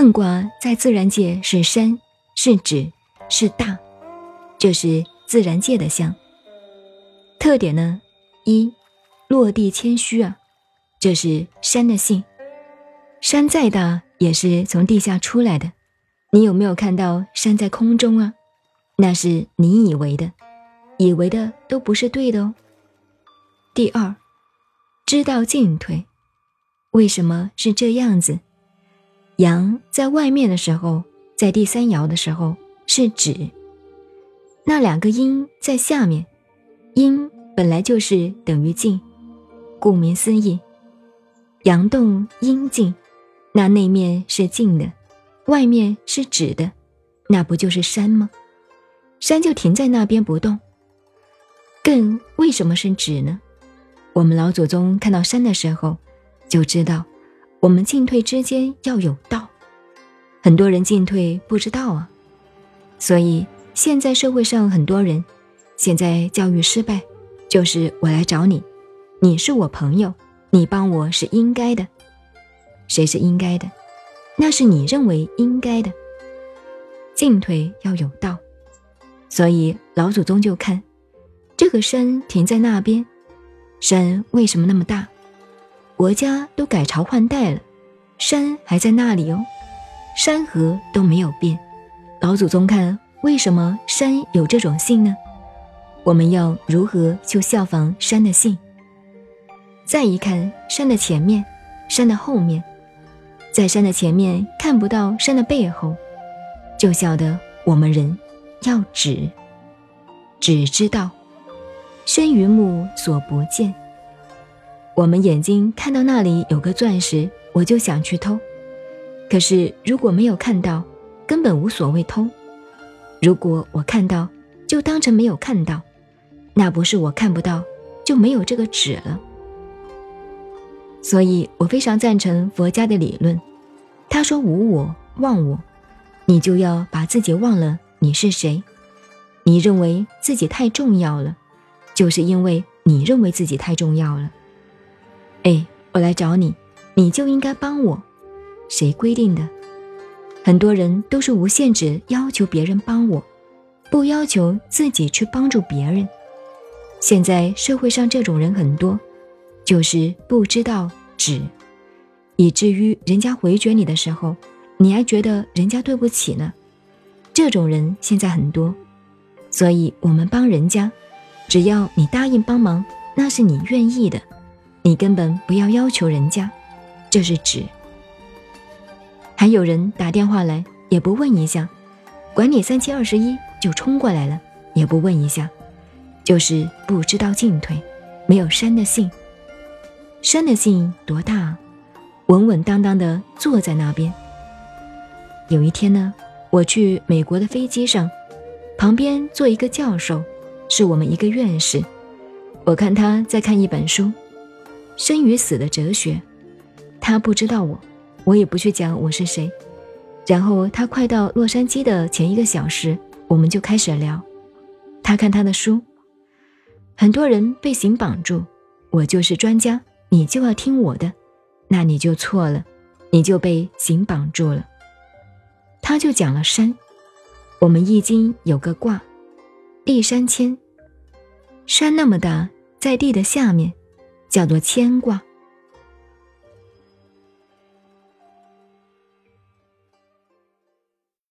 艮卦在自然界是山，是指，是大，这是自然界的象。特点呢，一落地谦虚啊，这是山的性。山再大也是从地下出来的，你有没有看到山在空中啊？那是你以为的，以为的都不是对的哦。第二，知道进退，为什么是这样子？阳在外面的时候，在第三爻的时候是止，那两个阴在下面，阴本来就是等于静，顾名思义，阳动阴静，那内面是静的，外面是止的，那不就是山吗？山就停在那边不动。艮为什么是止呢？我们老祖宗看到山的时候，就知道。我们进退之间要有道，很多人进退不知道啊，所以现在社会上很多人，现在教育失败，就是我来找你，你是我朋友，你帮我是应该的，谁是应该的？那是你认为应该的。进退要有道，所以老祖宗就看这个山停在那边，山为什么那么大？国家都改朝换代了，山还在那里哦，山河都没有变。老祖宗看，为什么山有这种性呢？我们要如何去效仿山的性？再一看山的前面，山的后面，在山的前面看不到山的背后，就晓得我们人要止，只知道身于目所不见。我们眼睛看到那里有个钻石，我就想去偷。可是如果没有看到，根本无所谓偷。如果我看到，就当成没有看到，那不是我看不到，就没有这个纸了。所以我非常赞成佛家的理论。他说无我忘我，你就要把自己忘了你是谁。你认为自己太重要了，就是因为你认为自己太重要了。哎，我来找你，你就应该帮我。谁规定的？很多人都是无限制要求别人帮我，不要求自己去帮助别人。现在社会上这种人很多，就是不知道止，以至于人家回绝你的时候，你还觉得人家对不起呢。这种人现在很多，所以我们帮人家，只要你答应帮忙，那是你愿意的。你根本不要要求人家，这是止。还有人打电话来也不问一下，管你三七二十一就冲过来了，也不问一下，就是不知道进退，没有山的性。山的性多大？稳稳当当的坐在那边。有一天呢，我去美国的飞机上，旁边坐一个教授，是我们一个院士，我看他在看一本书。生与死的哲学，他不知道我，我也不去讲我是谁。然后他快到洛杉矶的前一个小时，我们就开始聊。他看他的书，很多人被刑绑住，我就是专家，你就要听我的，那你就错了，你就被刑绑住了。他就讲了山，我们易经有个卦，地山谦，山那么大，在地的下面。叫做牵挂，